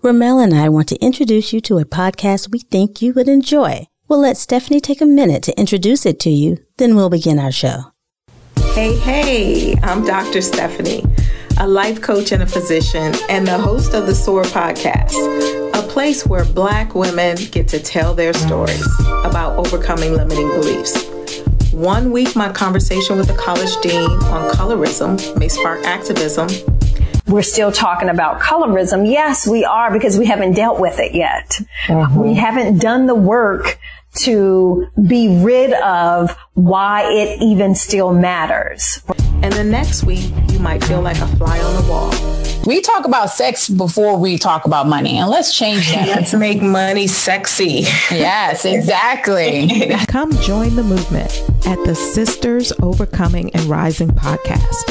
Ramel and I want to introduce you to a podcast we think you would enjoy. We'll let Stephanie take a minute to introduce it to you, then we'll begin our show. Hey, hey, I'm Dr. Stephanie, a life coach and a physician, and the host of the SOAR podcast, a place where Black women get to tell their stories about overcoming limiting beliefs. One week, my conversation with a college dean on colorism may spark activism. We're still talking about colorism. Yes, we are because we haven't dealt with it yet. Mm-hmm. We haven't done the work to be rid of why it even still matters. And the next week, you might feel like a fly on the wall. We talk about sex before we talk about money, and let's change that. let's make money sexy. Yes, exactly. Come join the movement at the Sisters Overcoming and Rising podcast.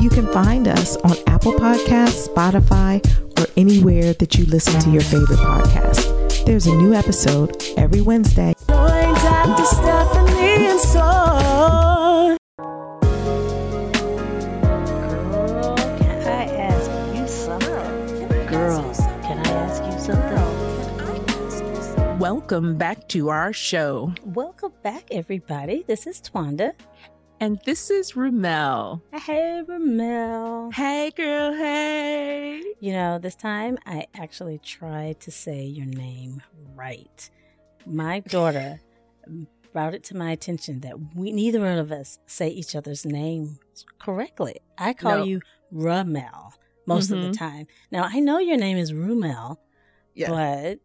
You can find us on Apple Podcasts, Spotify, or anywhere that you listen to your favorite podcast. There's a new episode every Wednesday. Join Dr. Stephanie and Soar. Girl, can I ask you something? Welcome back to our show. Welcome back, everybody. This is Twanda. And this is Ramel. Hey, Ramel. Hey, girl. Hey. You know, this time I actually tried to say your name right. My daughter brought it to my attention that we neither one of us say each other's names correctly. I call no. you Ramel most mm-hmm. of the mm-hmm. time. Now I know your name is Rumel, yeah. but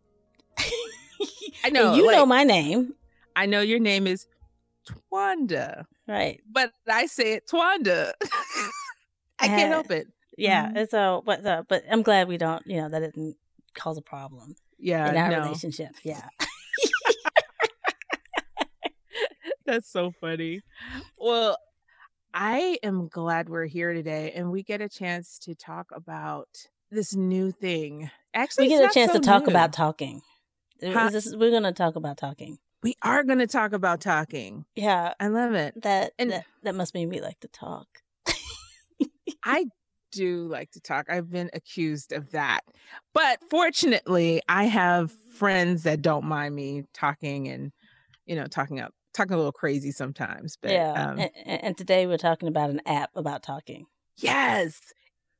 I know you like, know my name. I know your name is Twanda. Right. But I say it Twanda. I can't uh, help it. Yeah. Mm-hmm. So, but uh, but I'm glad we don't. You know that didn't cause a problem. Yeah. In our no. relationship. Yeah. That's so funny. Well, I am glad we're here today and we get a chance to talk about this new thing. Actually, we get a chance so to talk new. about talking. Huh? This, we're going to talk about talking we are going to talk about talking. Yeah, I love it. That and that, that must mean we like to talk. I do like to talk. I've been accused of that. But fortunately, I have friends that don't mind me talking and you know, talking up talking a little crazy sometimes. But yeah. Um, and, and today we're talking about an app about talking. Yes.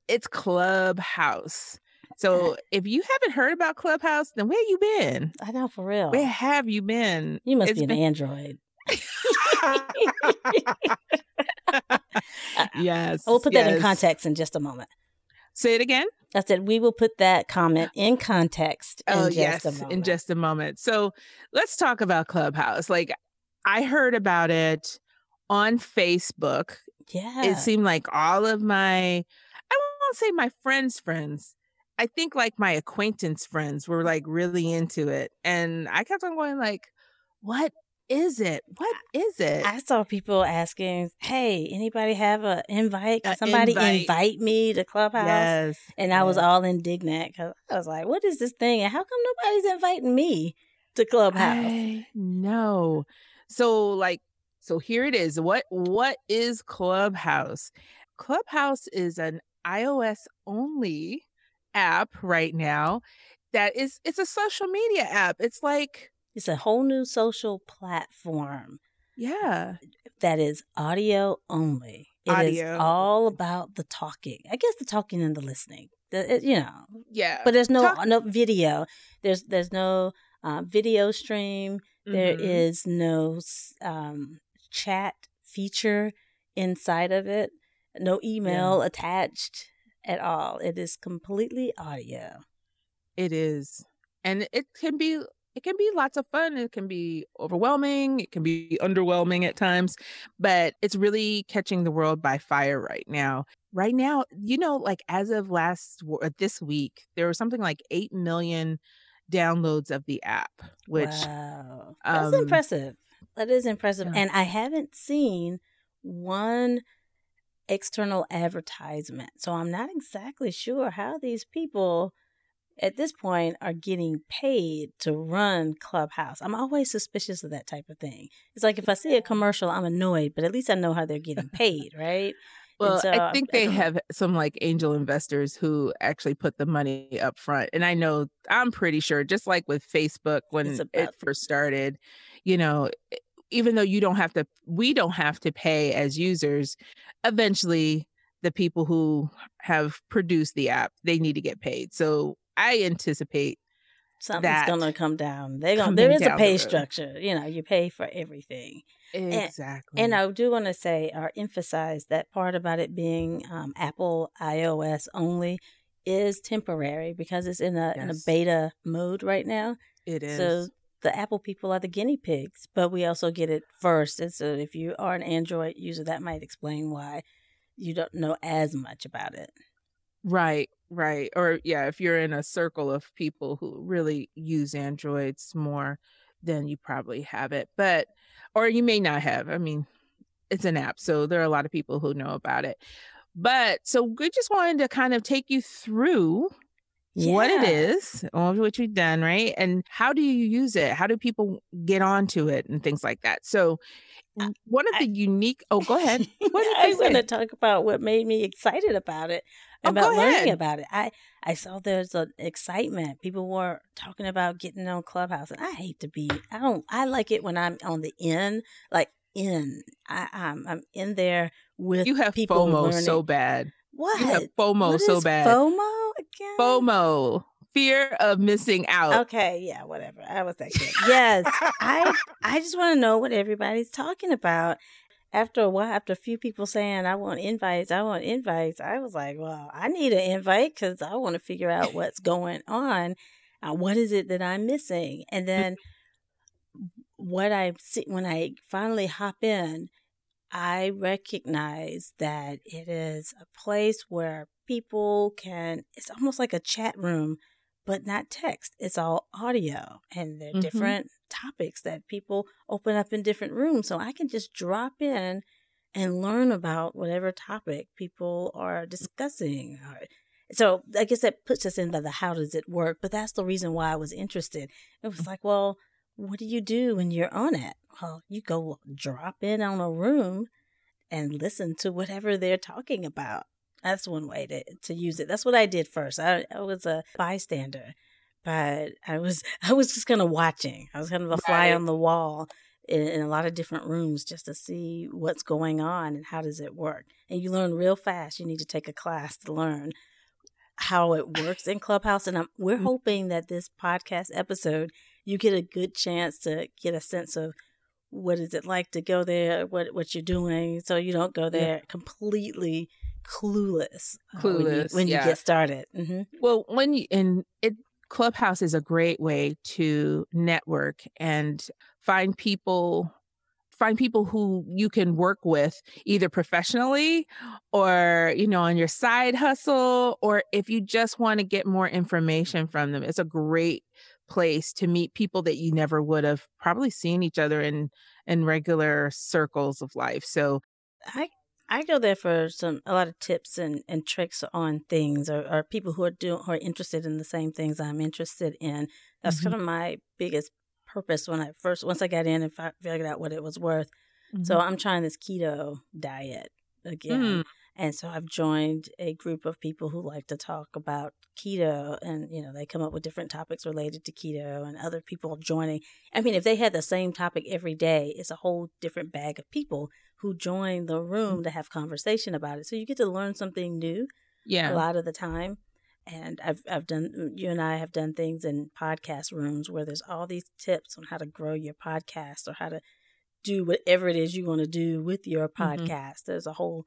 It's Clubhouse. So if you haven't heard about Clubhouse, then where you been? I know for real. Where have you been? You must it's be an been... Android. yes. We'll put yes. that in context in just a moment. Say it again. I said we will put that comment in context. In oh yes, in just a moment. So let's talk about Clubhouse. Like I heard about it on Facebook. Yeah, it seemed like all of my I won't say my friends' friends, I think like my acquaintance friends were like really into it. And I kept on going like, what is it? What is it? I saw people asking, "Hey, anybody have an invite? Can somebody invite. invite. me to Clubhouse?" Yes, and yes. I was all indignant because I was like, "What is this thing? And how come nobody's inviting me to Clubhouse?" No. So like, so here it is. What what is Clubhouse? Clubhouse is an iOS only app right now that is it's a social media app. It's like it's a whole new social platform. Yeah. That is audio only. It audio. is all about the talking. I guess the talking and the listening. The, it, you know. Yeah. But there's no Talk- no video. There's there's no uh, video stream. Mm-hmm. There is no um, chat feature inside of it. No email yeah. attached at all. It is completely audio. It is. And it can be it can be lots of fun. It can be overwhelming. It can be underwhelming at times, but it's really catching the world by fire right now. Right now, you know, like as of last this week, there was something like 8 million downloads of the app, which wow. That's um, impressive. That is impressive. Yeah. And I haven't seen one external advertisement. So I'm not exactly sure how these people at this point are getting paid to run Clubhouse. I'm always suspicious of that type of thing. It's like if I see a commercial, I'm annoyed, but at least I know how they're getting paid, right? Well, so, I think they know. have some like angel investors who actually put the money up front. And I know I'm pretty sure, just like with Facebook when it first started, you know, even though you don't have to, we don't have to pay as users, eventually the people who have produced the app, they need to get paid. So I anticipate something's gonna come down. They're gonna there is a pay structure. You know, you pay for everything. Exactly. And I do want to say or emphasize that part about it being um, Apple iOS only is temporary because it's in a in a beta mode right now. it is. So the Apple people are the guinea pigs, but we also get it first. And so if you are an Android user, that might explain why you don't know as much about it. Right, right. Or yeah, if you're in a circle of people who really use Androids more, then you probably have it. But or you may not have. I mean, it's an app, so there are a lot of people who know about it. But so we just wanted to kind of take you through what it is, Yeah. all of which we've done, right? And how do you use it? How do people get onto it and things like that? So uh, mm, one of I- the unique oh go ahead. What did I want to talk about what made me excited about it, Oh, about learning about it. I I saw there's an excitement. People were talking about getting on Clubhouse, and I hate to be. I don't. I like it when I'm on the end, like in. I, I'm I'm in there with You have people FOMO learning. so bad. What? You have FOMO What so bad. FOMO again? FOMO, fear of missing out. Okay, yeah, whatever. I was that kid. Yes, I I just want to know what everybody's talking about. After a while, after a few people saying I want invites, I want invites, I was like, well, I need an invite because I want to figure out what's going on. Uh, what is it that I'm missing? And then what I see when I finally hop in, I recognize that it is a place where people can. It's almost like a chat room but not text. It's all audio, and there are Mhm. different topics that people open up in different rooms. So I can just drop in and learn about whatever topic people are discussing. So I guess that puts us into the how does it work, but that's the reason why I was interested. It was like, well, what do you do when you're on it? Well, you go drop in on a room and listen to whatever they're talking about. That's one way to, to use it. That's what I did first. I, I was a bystander, but I was I was just kind of watching. I was kind of a fly Right. on the wall in, in a lot of different rooms just to see what's going on and how does it work. And you learn real fast. You need to take a class to learn how it works in Clubhouse. And I'm, we're Mm. hoping that this podcast episode you get a good chance to get a sense of what is it like to go there, what what you're doing, so you don't go there completely clueless. uh, when you, Clueless, when you get started. hmm Well, when you and it Clubhouse is a great way to network and find people find people who you can work with either professionally or you know on your side hustle or if you just want to get more information from them it's a great place to meet people that you never would have probably seen each other in in regular circles of life so I I go there for some a lot of tips and, and tricks on things or, or people who are doing who are interested in the same things I'm interested in. That's Mhm. kind of my biggest purpose when I first once I got in and figured out what it was worth. So I'm trying this keto diet again. Mm. And so I've joined a group of people who like to talk about keto and you know they come up with different topics related to keto and other people joining. I mean if they had the same topic every day, it's a whole different bag of people who join the room to have conversation about it. So you get to learn something new yeah a lot of the time. And I've I've done you and I have done things in podcast rooms where there's all these tips on how to grow your podcast or how to do whatever it is you want to do with your Mhm. podcast. There's a whole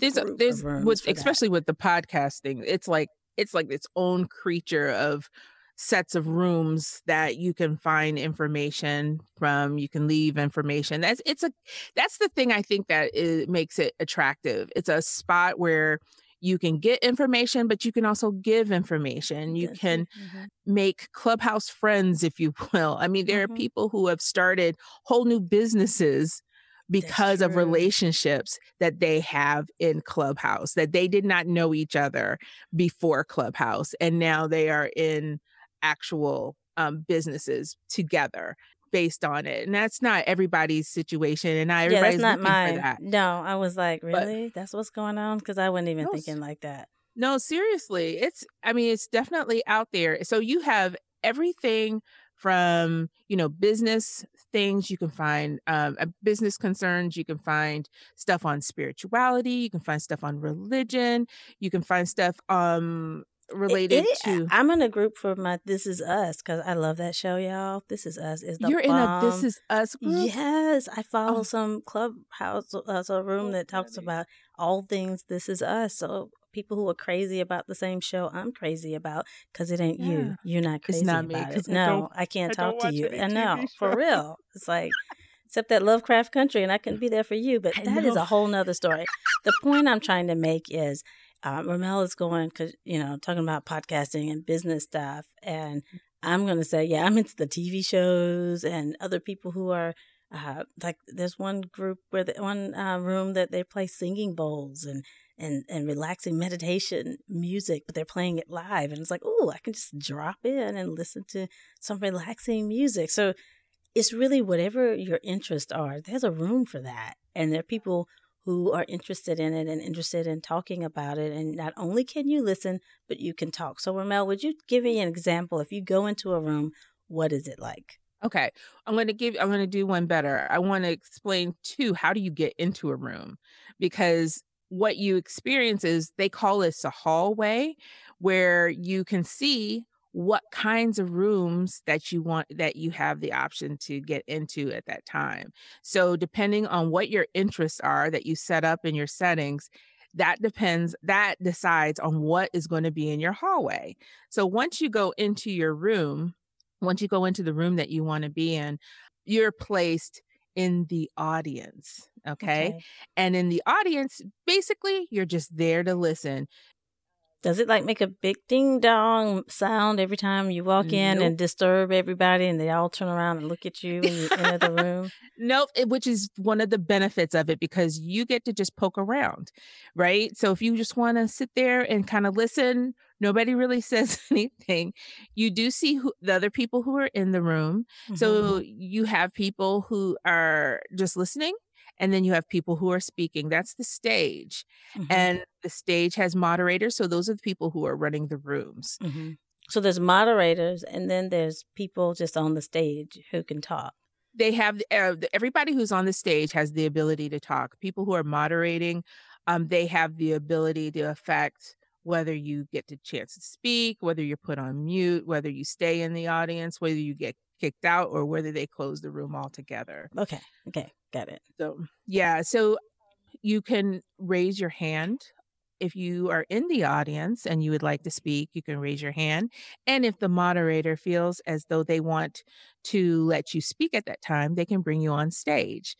there's a, there's with for that. especially with the podcast thing it's like it's like its own creature of sets of rooms that you can find information from you can leave information. That's it's a that's the thing i think that it makes it attractive. It's a spot where you can get information but you can also give information. You can mhm. make clubhouse friends if you will. I mean there Mhm. are people who have started whole new businesses because of relationships that they have in clubhouse that they did not know each other before clubhouse and now they are in actual um, businesses together based on it, and that's not everybody's situation, and not Yeah, everybody's that's not mine. for that. No, I was like, really? that's what's going on? Because I wasn't even No, thinking like that. No, seriously. It's I mean, it's definitely out there. So you have everything from, you know, business things you can find um uh, business concerns, you can find stuff on spirituality, you can find stuff on religion, you can find stuff um related it- to I'm in a group for my This Is Us because I love that show, y'all. This Is Us is the You're in a this is us group. Yes, I follow Oh. some clubhouse, uh, so a room that talks about all things This Is Us. So people who are crazy about the same show I'm crazy about because it ain't Yeah. you. You're not It's crazy not me, about it. I No, I can't I talk to you. any I know, for real. It's like, except that Lovecraft Country, and I couldn't be there for you, but that is a whole nother story. the point I'm trying to make is uh, Ramel is going, cause, you know, talking about podcasting and business stuff. And I'm going to say, yeah, I'm into the TV shows and other people who are uh, like there's one group where the one uh, room that they play singing bowls and and and relaxing meditation music, but they're playing it live, and it's like, oh, I can just drop in and listen to some relaxing music. So it's really whatever your interests are. There's a room for that, and there are people who are interested in it and interested in talking about it. And not only can you listen, but you can talk. So, Ramel, would you give me an example? If you go into a room, what is it like? Okay. I'm going to give I'm going to do one better. I want to explain too how do you get into a room? Because what you experience is they call this a hallway where you can see what kinds of rooms that you want that you have the option to get into at that time. So depending on what your interests are that you set up in your settings, that depends that decides on what is going to be in your hallway. So once you go into your room, once you go into the room that you want to be in, you're placed in the audience. Okay? And in the audience, basically, you're just there to listen. Does it like make a big ding dong sound every time you walk in Nope. and disturb everybody and they all turn around and look at you when you enter the room? Nope, it- which is one of the benefits of it because you get to just poke around, right? So if you just want to sit there and kind of listen, nobody really says anything. You do see who, the other people who are in the room. Mhm. So you have people who are just listening, and then you have people who are speaking. That's the stage. Mhm. And the stage has moderators. So those are the people who are running the rooms. Mhm. So there's moderators and then there's people just on the stage who can talk. They have uh, everybody who's on the stage has the ability to talk. People who are moderating, um, they have the ability to affect whether you get the chance to speak, whether you're put on mute, whether you stay in the audience, whether you get kicked out, or whether they close the room altogether. Okay. Okay. Got it. So, yeah, so you can raise your hand. If you are in the audience and you would like to speak, you can raise your hand. And if the moderator feels as though they want to let you speak at that time, they can bring you on stage,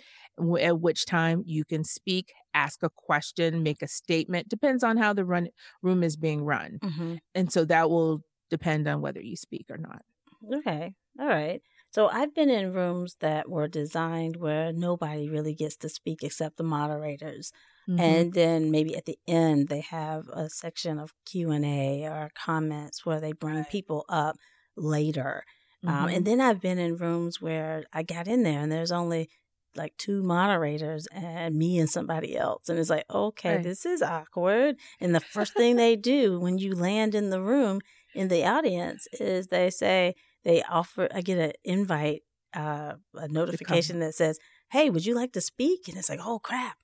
at which time you can speak, ask a question, make a statement. Depends on how the run room is being run. hmm And so that will depend on whether you speak or not. Okay. All right. So I've been in rooms that were designed where nobody really gets to speak except the moderators. Mhm. And then maybe at the end they have a section of Q&A or comments where they bring people up later. Um, Mhm. and then I've been in rooms where I got in there and there's only like two moderators and me and somebody else. And it's like, okay, Right. this is awkward. And the first thing they do when you land in the room in the audience is they say, they offer, I get an invite, uh, a notification that says, hey, would you like to speak? And it's like, oh crap.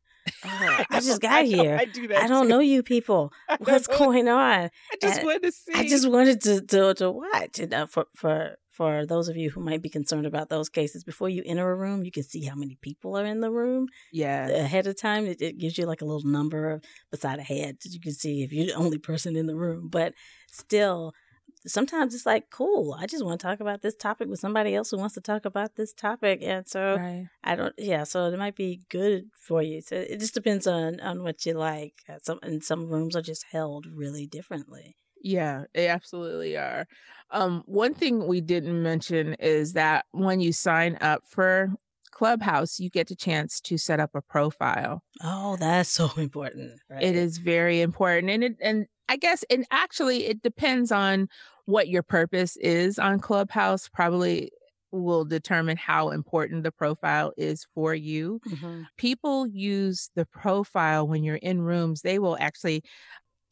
Uh, I just got here. I do that I don't too. know you people. What's going on? I just and wanted to see. I just wanted to to, to watch. And uh, for for for those of you who might be concerned about those cases, before you enter a room, you can see how many people are in the room yeah. ahead of time. It, it gives you like a little number beside a head that you can see if you're the only person in the room. But still, sometimes it's like, cool. I just want to talk about this topic with somebody else who wants to talk about this topic, and so Right. I don't. Yeah, so it might be good for you. So it just depends on on what you like. Uh, Some and some rooms are just held really differently. Yeah, they absolutely are. Um, one thing we didn't mention is that when you sign up for Clubhouse, you get the chance to set up a profile. Oh, that's so important. Right? It is very important, and it and I guess and actually it depends on what your purpose is on Clubhouse. Probably will determine how important the profile is for you. Mhm. People use the profile when you're in rooms, they will actually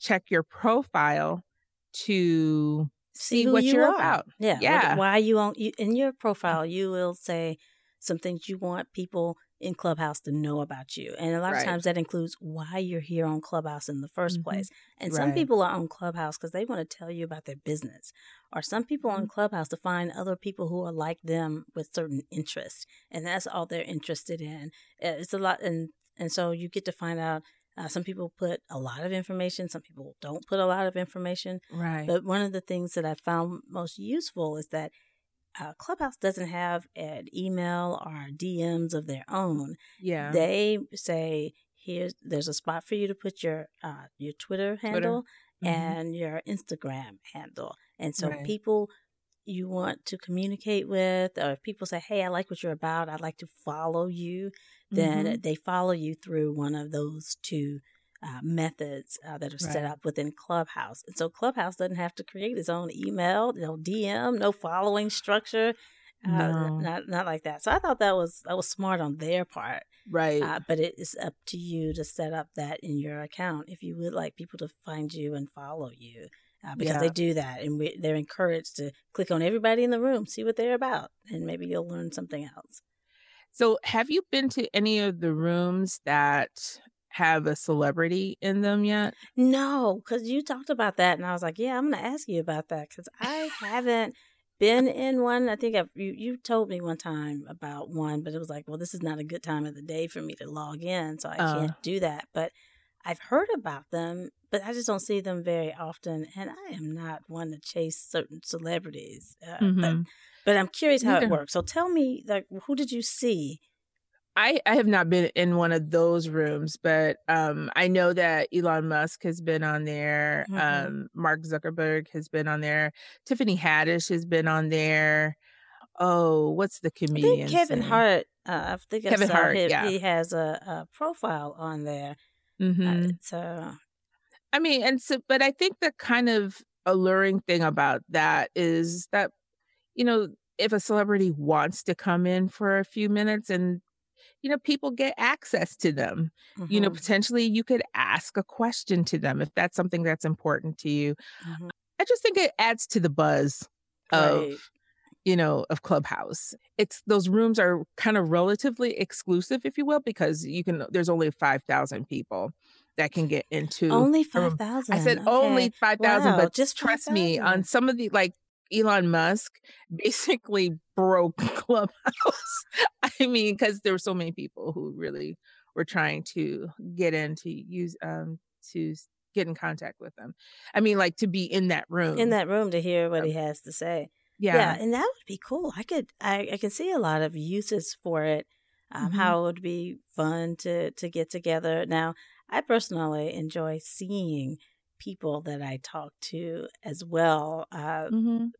check your profile to see who what you you're are. about. Yeah. Yeah. Why you on you, in your profile, you will say some things you want people in Clubhouse to know about you. And a lot Right. of times that includes why you're here on Clubhouse in the 1st Mhm. place. And some people are on Clubhouse because they want to tell you about their business. Or some people Mm-hmm. on Clubhouse to find other people who are like them with certain interests. And that's all they're interested in. Uh, It's a lot and and so you get to find out uh, some people put a lot of information, some people don't put a lot of information. Right. But one of the things that I found most useful is that uh, Clubhouse doesn't have an email or DMs of their own. yeah. They say, "Here's there's a spot for you to put your uh, your Twitter handle Mhm. and your Instagram handle." And so Right. people you want to communicate with, or if people say, "Hey, I like what you're about. I'd like to follow you," then Mhm. they follow you through one of those two uh, methods uh, that are set up within Clubhouse. And so Clubhouse doesn't have to create its own email, no DM, no following structure. Uh, No. not not like that. So I thought that was that was smart on their part. Right. Uh, but it is up to you to set up that in your account if you would like people to find you and follow you. Uh, because Yeah. they do that, and we, they're encouraged to click on everybody in the room, see what they're about, and maybe you'll learn something else. So, have you been to any of the rooms that have a celebrity in them yet? No, because you talked about that, and I was like, yeah, I'm going to ask you about that because I haven't been in one. I think I've, you you told me one time about one, but it was like, well, this is not a good time of the day for me to log in, so I Uh. can't do that. But I've heard about them, but I just don't see them very often, and I am not one to chase certain celebrities. Uh, but Mhm. but I'm curious how it works. So tell me, like, who did you see? I, I have not been in one of those rooms, but um, I know that Elon Musk has been on there. Mhm. Um, Mark Zuckerberg has been on there. Tiffany Haddish has been on there. Oh, what's the I comedian? Kevin Hart. Uh, I think I Kevin saw Hart, him- yeah. he has a, a profile on there. hmm Uh, so I mean, and so, but I think the kind of alluring thing about that is that, you know, if a celebrity wants to come in for a few minutes and, you know, people get access to them, you know, mhm, potentially you could ask a question to them if that's something that's important to you. mhm. I just think it adds to the buzz of, Right. you know, of Clubhouse. It's those rooms are kind of relatively exclusive, if you will, because you can, there's only 5,000 people that can get into only a room. five thousand. I said only 5,000, Wow, but just trust me, on some of the like Elon Musk basically broke Clubhouse. I mean, because there were so many people who really were trying to get in to use, um, to get in contact with them. I mean, like to be in that room. in that room to hear what Um, he has to say. yeah. Yeah, and that would be cool. I could, I, I can see a lot of uses for it. Um, Mhm. How it would be fun to to get together. Now, I personally enjoy seeing people that I talk to as well. Uh, Mhm.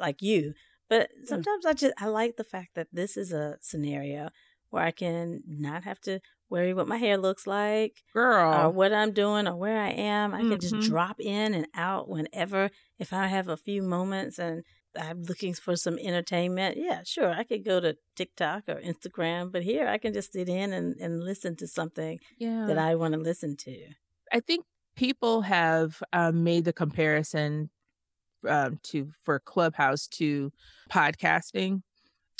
like you. But sometimes I just I like the fact that this is a scenario where I can not have to worry what my hair looks like Girl. or what I'm doing or where I am. I can Mhm. just drop in and out whenever if I have a few moments and I'm looking for some entertainment. Yeah, sure. I could go to TikTok or Instagram, but here I can just sit in and, and listen to something yeah. that I want to listen to. I think people have um, made the comparison um, to for Clubhouse to podcasting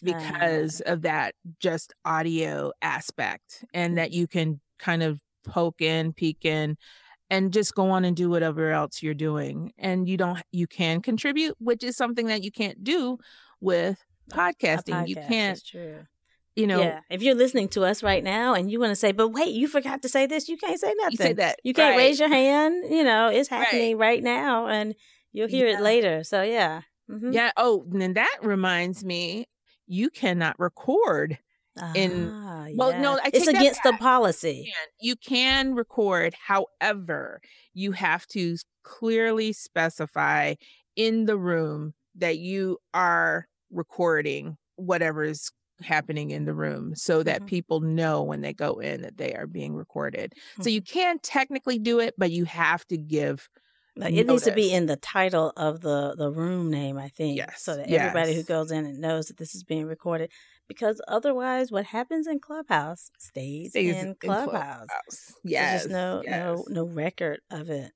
because of that just audio aspect, and that you can kind of poke in, peek in, and just go on and do whatever else you're doing, and you don't you can contribute, which is something that you can't do with podcasting. you can't. You know, yeah, if you're listening to us right now and you want to say, but wait, you forgot to say this, you can't say nothing. you say that You can't right. raise your hand. You know, it's happening right, now, and you'll hear Yeah. it later. So yeah, Mhm. Yeah. Oh, and then that reminds me, you cannot record in- Ah, well, yeah. no, I it's against the policy. can. You can record. However, you have to clearly specify in the room that you are recording whatever is happening in the room so that Mhm. people know when they go in that they are being recorded. So Mm-hmm. you can technically do it, but you have to give Like it needs to be in the title of the the room name, I think, Yes, so that everybody who goes in and knows that this is being recorded. Because otherwise, what happens in Clubhouse stays, Stays in in Clubhouse. Clubhouse. There's Yes. just no yes. no no record of it.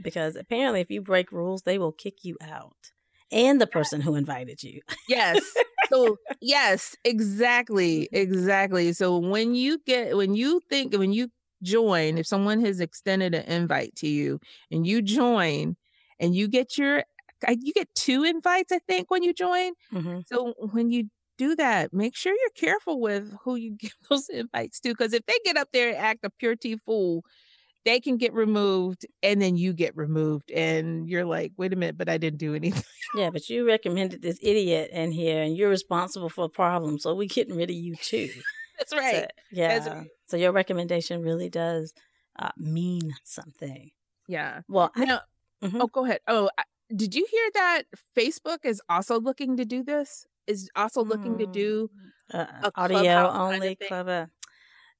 Because apparently, if you break rules, they will kick you out, and the person who invited you. yes so yes exactly Mm-hmm. exactly. So when you get when you think when you join if someone has extended an invite to you and you join and you get your you get two invites i think when you join. Hmm so when you do that make sure you're careful with who you give those invites to because if they get up there and act a pure tea fool they can get removed and then you get removed and you're like wait a minute but i didn't do anything Yeah, but you recommended this idiot in here, and you're responsible for the problem, so we're getting rid of you too. that's right So, yeah. That's right. So your recommendation really does uh, mean something. yeah Well, I, Now, Mhm. oh, go ahead. Oh, did you hear that Facebook is also looking to do this? Is also looking to do uh, a audio Clubhouse kind of only club.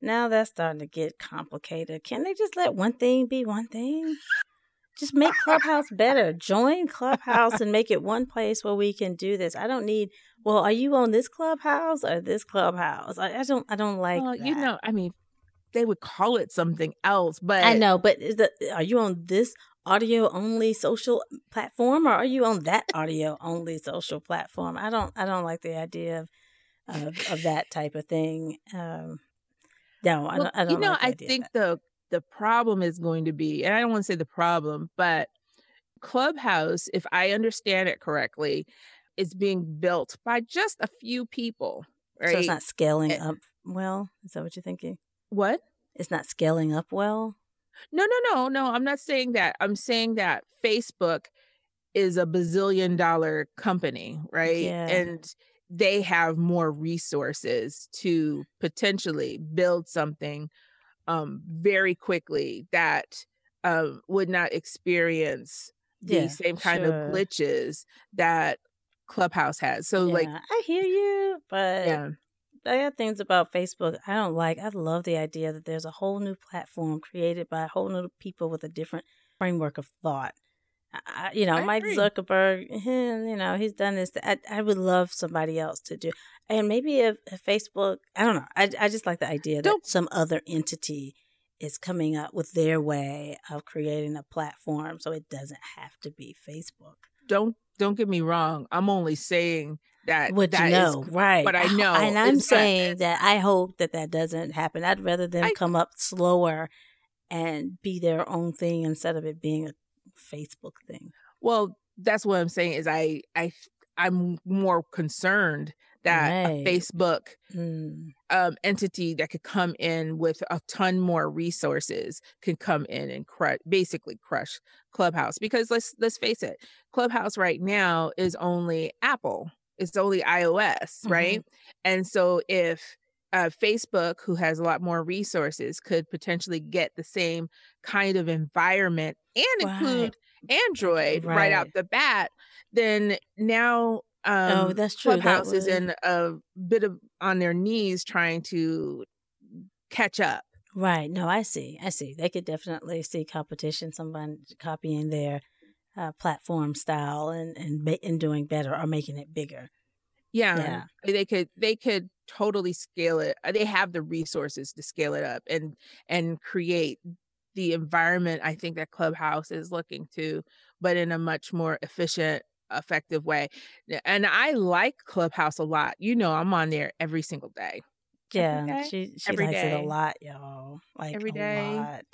Now that's starting to get complicated. Can they just let one thing be one thing? Just make Clubhouse better. Join Clubhouse and make it one place where we can do this. I don't need. Well, are you on this Clubhouse or this Clubhouse? I, I don't. I don't like. well, you know, I mean, they would call it something else, but I know, but is the, are you on this audio only social platform or are you on that audio only social platform? I don't I don't like the idea of of, of that type of thing. Um no, I Well, don't I don't you know, like I think the the problem is going to be, and I don't want to say the problem, but Clubhouse, if I understand it correctly, is being built by just a few people, right? so it's not scaling Eh, up well. Is that what you're thinking? what? It's not scaling up well. No, no, no, no. I'm not saying that. I'm saying that Facebook is a bazillion dollar company, right? Yeah. And they have more resources to potentially build something um, very quickly that um, would not experience the Yeah, same kind sure. of glitches that Clubhouse has. So, like, I hear you, but yeah, I got things about Facebook I don't like. I love the idea that there's a whole new platform created by a whole new people with a different framework of thought. I, you know, I Mike agree. Zuckerberg, eh, you know, he's done this. I, I would love somebody else to do. And maybe if, if Facebook, I don't know. I, I just like the idea that Don't- some other entity is coming up with their way of creating a platform so it doesn't have to be Facebook. don't don't get me wrong. I'm only saying that What that you is right? But I know and I'm is that- saying that I hope that that doesn't happen. I'd rather them come up slower and be their own thing instead of it being a Facebook thing. Well, that's what I'm saying is I I I'm more concerned that Right. a Facebook Mm. um, entity that could come in with a ton more resources can come in and crush basically crush Clubhouse because let's let's face it, Clubhouse right now is only Apple. It's only iOS, right? And so if uh, Facebook, who has a lot more resources, could potentially get the same kind of environment and include Android right. out the bat, then now um, Oh, that's true. That Clubhouse is in a bit of on their knees trying to catch up. Right. No, I see. I see. They could definitely see competition, someone copying their uh, platform style and and, and doing better or making it bigger. Yeah, Yeah. they could they could totally scale it. uh, They have the resources to scale it up and and create the environment I think that Clubhouse is looking to, but in a much more efficient, effective way. And I like Clubhouse a lot. You know, I'm on there every single day. Yeah, day, she she every likes it a lot, y'all. Like Every a lot.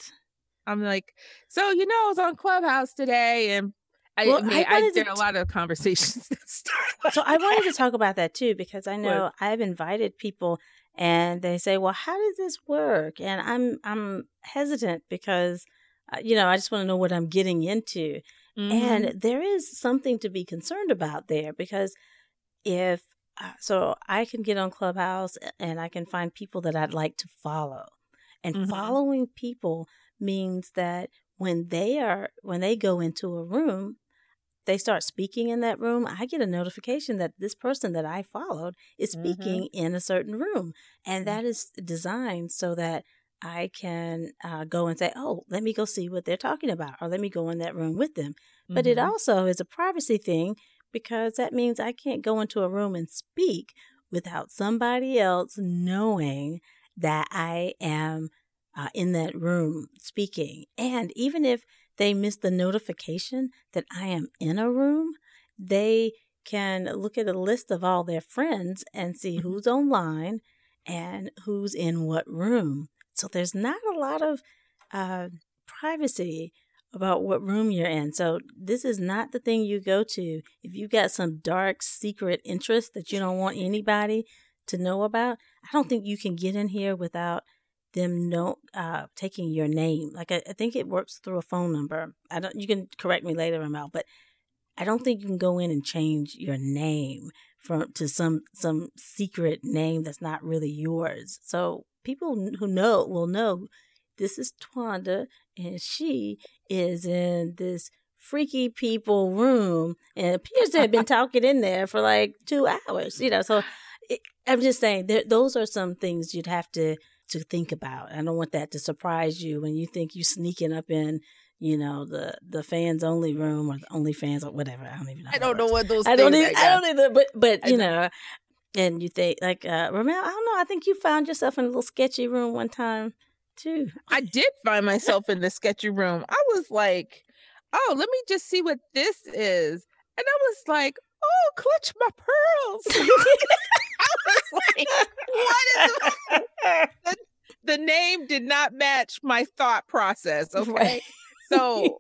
I'm like, so you know, I was on Clubhouse today, and I, Well, I mean, I I, there are a lot of conversations that start. So I wanted to talk about that too because I What? know I've invited people and they say, "Well, how does this work?" And I'm I'm hesitant because uh, you know I just want to know what I'm getting into. Mhm. And there is something to be concerned about there because if uh, so, I can get on Clubhouse and I can find people that I'd like to follow, and Mhm. following people means that when they are when they go into a room they start speaking in that room, I get a notification that this person that I followed is Mhm. speaking in a certain room. And that is designed so that I can uh, go and say, oh, let me go see what they're talking about, or let me go in that room with them. But it Mhm. also is a privacy thing because that means I can't go into a room and speak without somebody else knowing that I am uh, in that room speaking. And even if they miss the notification that I am in a room, they can look at a list of all their friends and see Mhm. who's online and who's in what room. So there's not a lot of uh, privacy about what room you're in. So this is not the thing you go to if you've got some dark secret interest that you don't want anybody to know about. I don't think you can get in here without them know uh, taking your name. Like I, I think it works through a phone number. I don't. You can correct me later, Mel, but I don't think you can go in and change your name from to some some secret name that's not really yours. So people who know will know this is Twanda and she is in this freaky people room and appears to have been talking in there for like two hours. You know, so I'm just saying those are some things you'd have to to think about. I don't want that to surprise you when you think you're sneaking up in, you know, the the fans only room or the only fans or whatever. I don't even know. I don't know what those. I don't even. are. I don't either. But but I you know, and you think like uh Ramel. I don't know. I think you found yourself in a little sketchy room one time too. I did find myself in the sketchy room. I was like, oh, let me just see what this is. And I was like, oh, clutch my pearls. Like, what is the name did not match my thought process. Okay. Right. So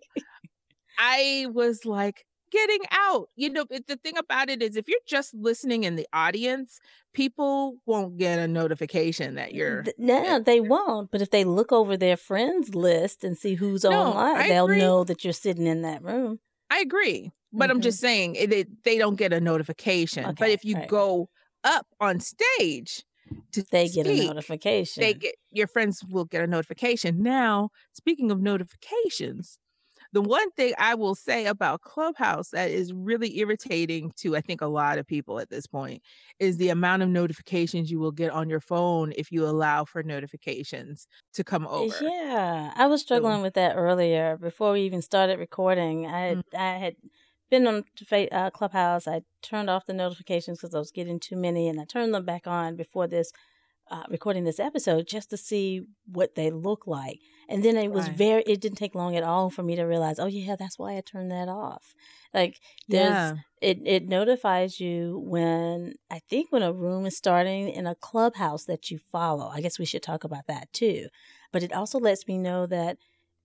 I was like, getting out. You know, the thing about it is if you're just listening in the audience, people won't get a notification that you're No, they won't. But if they look over their friends list and see who's No, online, I they'll agree. know that you're sitting in that room. I agree, but I'm mm-hmm. just saying it, it- they don't get a notification. but if you right. go up on stage to They get a notification. They get your friends will get a notification. Now, speaking of notifications, the one thing I will say about Clubhouse that is really irritating to I think a lot of people at this point is the amount of notifications you will get on your phone if you allow for notifications to come over. Yeah, I was struggling with that earlier before we even started recording. I had, Mm. I had been on uh, Clubhouse. I turned off the notifications because I was getting too many, and I turned them back on before this uh, recording this episode just to see what they look like. And then it was Right. very. It didn't take long at all for me to realize. Oh yeah, that's why I turned that off. Like there's Yeah. it it notifies you when I think when a room is starting in a clubhouse that you follow. I guess we should talk about that too. But it also lets me know that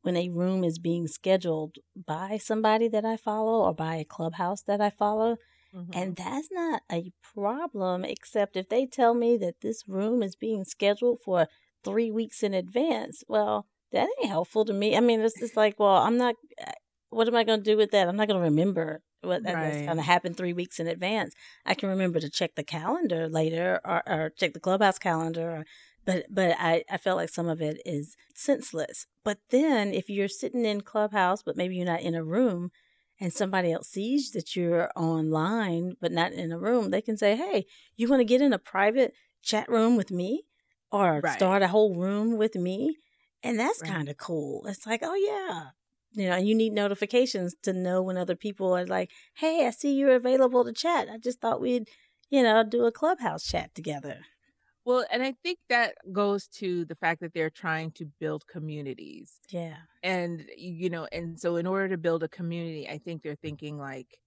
when a room is being scheduled by somebody that I follow or by a clubhouse that I follow. Mhm. And that's not a problem, except if they tell me that this room is being scheduled for three weeks in advance. Well, that ain't helpful to me. I mean, it's just like, well, I'm not, uh, what am I going to do with that? I'm not going to remember what that, that's Right. going to happen three weeks in advance. I can remember to check the calendar later or, or check the clubhouse calendar. Or, but but I, I felt like some of it is senseless. But then if you're sitting in clubhouse, but maybe you're not in a room, and somebody else sees that you're online but not in a room, they can say, "Hey, you want to get in a private chat room with me, or Right. start a whole room with me?" And that's Right. kind of cool. It's like, oh yeah, you know, and you need notifications to know when other people are like, "Hey, I see you're available to chat. I just thought we'd, you know, do a clubhouse chat together." Well, and I think that goes to the fact that they're trying to build communities. Yeah. And you know, and so in order to build a community, I think they're thinking like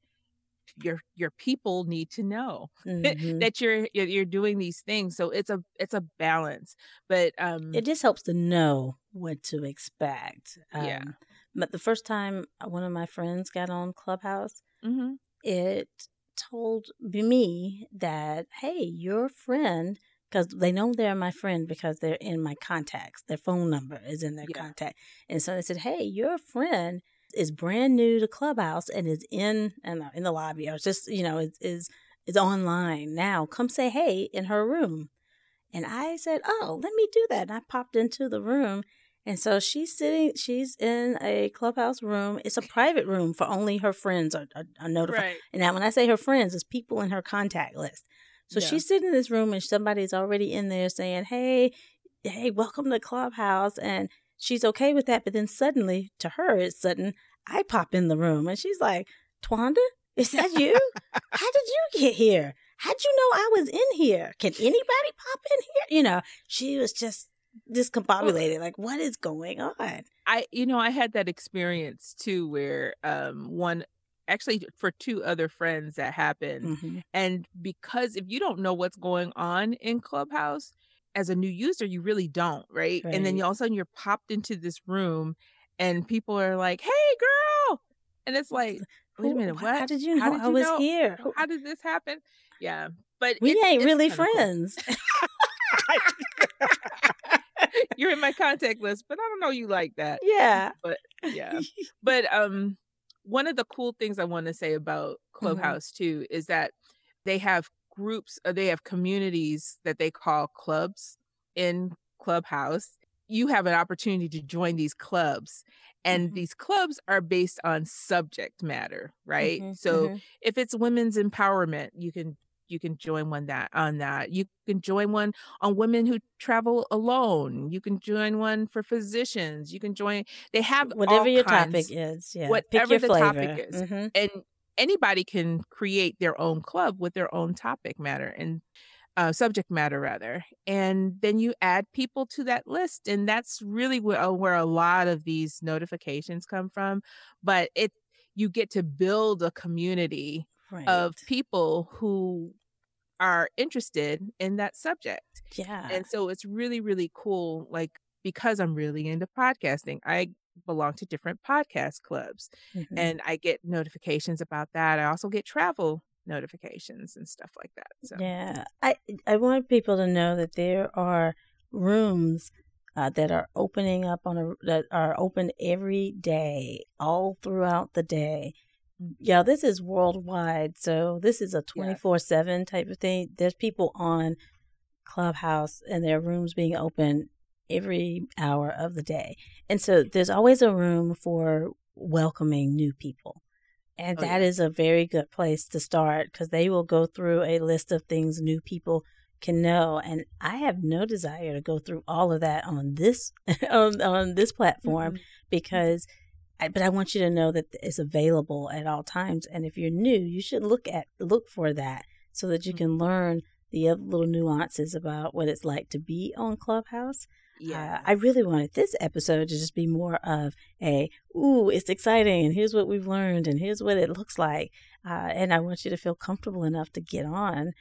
your your people need to know Mhm. that you're you're doing these things. So it's a it's a balance. But um It just helps to know what to expect. Yeah. Um, But the first time one of my friends got on Clubhouse, mhm. it told me that, hey, your friend, because they know they're my friend because they're in my contacts. Their phone number is in their Yeah. contact. And so they said, hey, your friend is brand new to Clubhouse and is in I in the lobby or just, you know, is, is is online now. Come say hey in her room. And I said, oh, let me do that. And I popped into the room. And so she's sitting, she's in a clubhouse room. It's a private room for only her friends are, are, are notified. Right. And now, when I say her friends, it's people in her contact list. So Yeah. she's sitting in this room and somebody's already in there saying, Hey, hey, welcome to Clubhouse. And she's okay with that. But then suddenly, to her, it's sudden, I pop in the room and she's like, Twanda, is that you? How did you get here? How'd you know I was in here? Can anybody pop in here? You know, she was just discombobulated. Like, what is going on? I, you know, I had that experience too, where um, one actually for two other friends that happened, Mhm. and because if you don't know what's going on in Clubhouse as a new user, you really don't, right? And then you, all of a sudden you're popped into this room, and people are like, "Hey, girl," and it's like, wait a minute, what? How did you know did I you was know? here? How did this happen? Yeah, but We it's- ain't really kinda cool. friends. You're in my contact list, but I don't know you like that. yeah. But yeah. But um one of the cool things I want to say about Mm-hmm. Clubhouse too is that they have groups or they have communities that they call clubs in Clubhouse. You have an opportunity to join these clubs and Mhm. these clubs are based on subject matter, right? Mhm, So mhm. if it's women's empowerment, you can you can join one that on that. You can join one on women who travel alone. You can join one for physicians. You can join. They have whatever your kinds, topic is, yeah. whatever Pick your the flavor. topic is. Mhm. and anybody can create their own club with their own topic matter and uh, subject matter rather and then you add people to that list and that's really where, uh, where a lot of these notifications come from but it you get to build a community Right. of people who are interested in that subject yeah. and so it's really really cool like because i'm really into podcasting i belong to different podcast clubs Mhm. and I get notifications about that. I also get travel notifications and stuff like that. So Yeah, I I want people to know that there are rooms uh, that are opening up on a that are open every day, all throughout the day. Yeah, this is worldwide, so this is a twenty four seven type of thing. There's people on Clubhouse and their rooms being open every hour of the day, and so there's always a room for welcoming new people. And Oh, that yeah. is a very good place to start because they will go through a list of things new people can know. And I have no desire to go through all of that on this on, on this platform Mhm. because I, but I want you to know that it's available at all times. And if you're new, you should look at look for that so that you can learn the other little nuances about what it's like to be on Clubhouse. yeah, Uh, I really wanted this episode to just be more of a, ooh, it's exciting, and here's what we've learned, and here's what it looks like. Uh, and I want you to feel comfortable enough to get on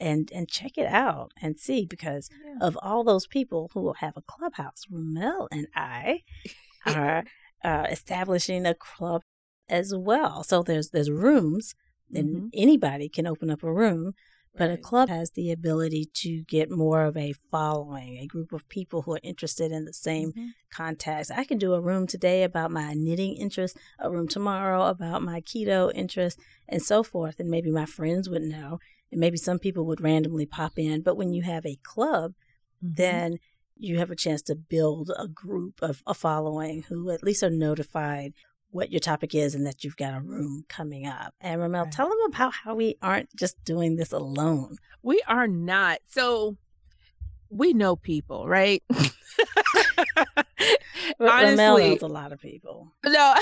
and and check it out and see because Yeah. of all those people who will have a clubhouse, Ramel and I are uh, establishing a club as well. So there's there's rooms, and Mhm. anybody can open up a room. But a club has the ability to get more of a following, a group of people who are interested in the same Mhm. context. I can do a room today about my knitting interest, a room tomorrow about my keto interest, and so forth. And maybe my friends would know, and maybe some people would randomly pop in. But when you have a club, Mhm. then you have a chance to build a group of a following who at least are notified what your topic is and that you've got a room coming up. And Ramel, Right. tell them about how we aren't just doing this alone. we are not. So we know people, right? Ra- Ramel knows a lot of people. no.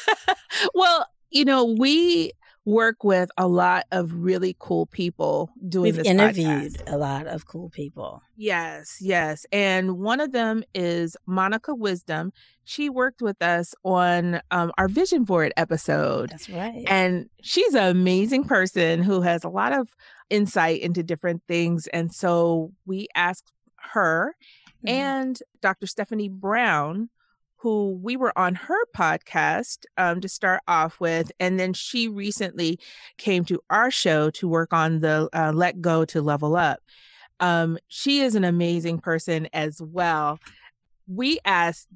well, you know, we work with a lot of really cool people doing We've interviewed podcast. a lot of cool people. Yes, yes. And one of them is Monica Wisdom. She worked with us on um, our vision board episode. That's right. And she's an amazing person who has a lot of insight into different things. And so we asked her Mhm. and Dr. Stephanie Brown, who we were on her podcast um, to start off with. And then she recently came to our show to work on the uh, Let Go to Level Up. Um, she is an amazing person as well. We asked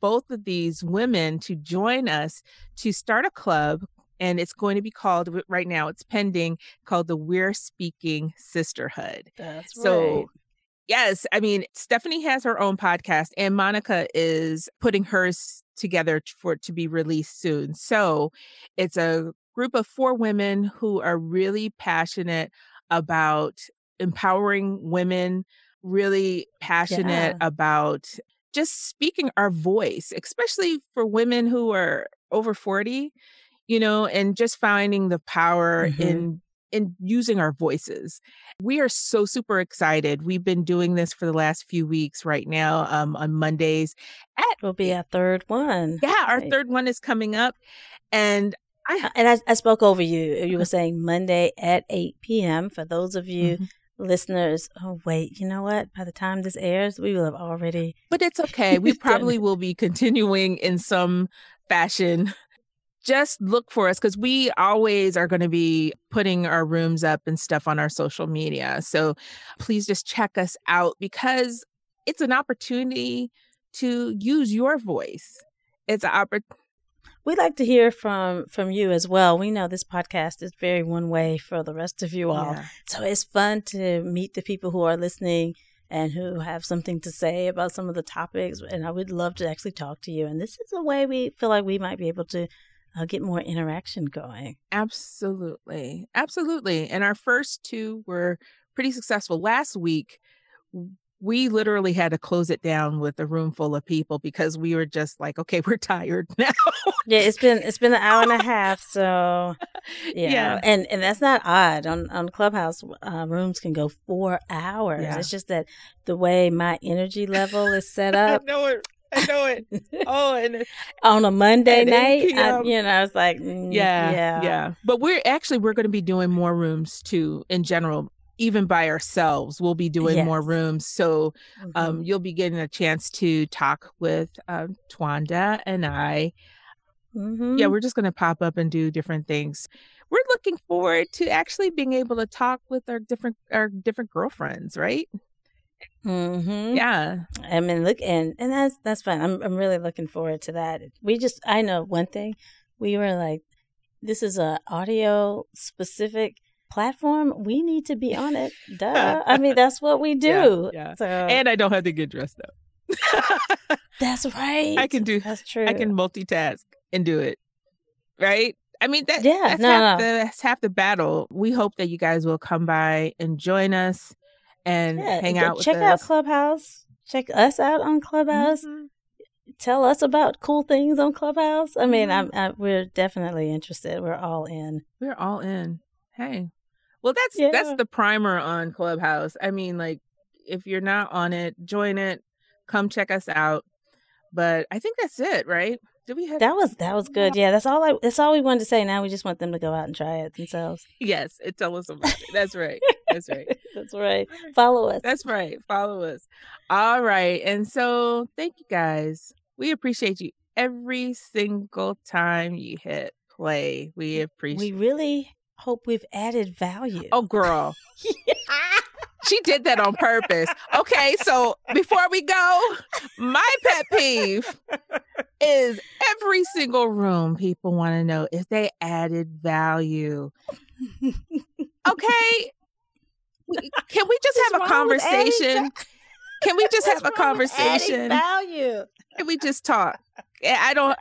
both of these women to join us to start a club. And it's going to be called right now, it's pending, called the We're Speaking Sisterhood. That's So, right. Yes, I mean, Stephanie has her own podcast, and Monica is putting hers together for it to be released soon. So, it's a group of four women who are really passionate about empowering women really passionate Yeah. about just speaking our voice, especially for women who are over 40, you know, and just finding the power Mhm. in in using our voices. We are so super excited. We've been doing this for the last few weeks right now um, on Mondays. At, will be our third one. Yeah, our Right. third one is coming up. And I Uh, And I, I spoke over you. You were saying Monday at 8 p.m. For those of you Mhm. listeners, oh, wait, you know what? By the time this airs, we will have already. but it's okay. We probably will be continuing in some fashion. Just look for us because we always are going to be putting our rooms up and stuff on our social media. So please just check us out because it's an opportunity to use your voice. It's an opportunity. We'd like to hear from from you as well. We know this podcast is very one way for the rest of you all. So it's fun to meet the people who are listening and who have something to say about some of the topics. And I would love to actually talk to you. And this is a way we feel like we might be able to uh, get more interaction going. Absolutely. Absolutely. And our first two were pretty successful. Last week, we literally had to close it down with a room full of people because we were just like, okay, we're tired now. Yeah, it's been it's been an hour and a half. So yeah, Yeah. and and that's not odd. On on Clubhouse, uh, rooms can go four hours. Yeah. It's just that the way my energy level is set I up know it. I know it. Oh, and on a Monday night, I, you know, I was like mm, yeah, yeah, yeah, But we're actually we're going to be doing more rooms too in general. Even by ourselves, we'll be doing more rooms. So um, you'll be getting a chance to talk with um, Twanda and I Mhm. yeah, we're just going to pop up and do different things. We're looking forward to actually being able to talk with our different our different girlfriends, right? Mhm. Yeah. I mean, look, and and that's that's fun. I'm I'm really looking forward to that. We just I know one thing. We were like, this is a audio specific platform. We need to be on it. Duh. I mean, that's what we do. yeah. So And I don't have to get dressed up. that's right. I can do That's true. I can multitask and do it. Right? I mean that Yeah, that's no, half no. the that's half the battle. We hope that you guys will come by and join us and Yeah, hang out with check us. out Clubhouse. Check us out on Clubhouse. Mhm. Tell us about cool things on Clubhouse. I mean, Mhm. I'm, I, we're definitely interested. We're all in. We're all in. Hey. Well, that's Yeah. that's the primer on Clubhouse. I mean, like if you're not on it, join it. Come check us out. But I think that's it, right? Did we have That was that was good. Yeah, that's all. I that's all we wanted to say. Now we just want them to go out and try it themselves. Yes, it tell us about it. That's right. That's right. that's right. Follow us. That's right. Follow us. All right. And so thank you guys. We appreciate you every single time you hit play. We appreciate we really hope we've added value. Oh girl. She did that on purpose. Okay, so before we go, my pet peeve is every single room people want to know if they added value. Okay. Can we just have a conversation? Can we just have a What's wrong with adding conversation? Value. Can we just talk? Eh, I don't,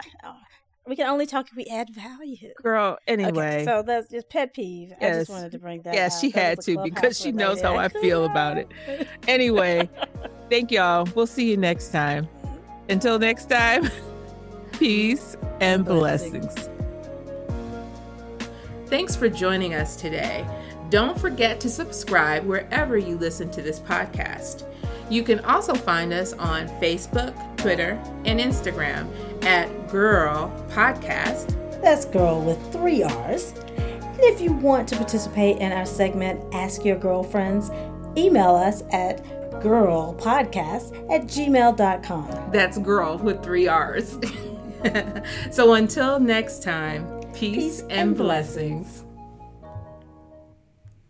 We can only talk if we add value. girl. Anyway, Okay, so that's just pet peeve. I Yes. just wanted to bring that. Yeah, out. she That had to because she knows how I related. feel about it. anyway, thank y'all. We'll see you next time. Until next time, peace and blessings. Thanks for joining us today. Don't forget to subscribe wherever you listen to this podcast. You can also find us on Facebook, Twitter, and Instagram at Girrrl Podcast. That's girl with three R's. And if you want to participate in our segment, Ask Your Girlfriends, email us at girrrlpodcast at gmail.com. That's girl with three R's. so until next time, peace, Peace and and blessings.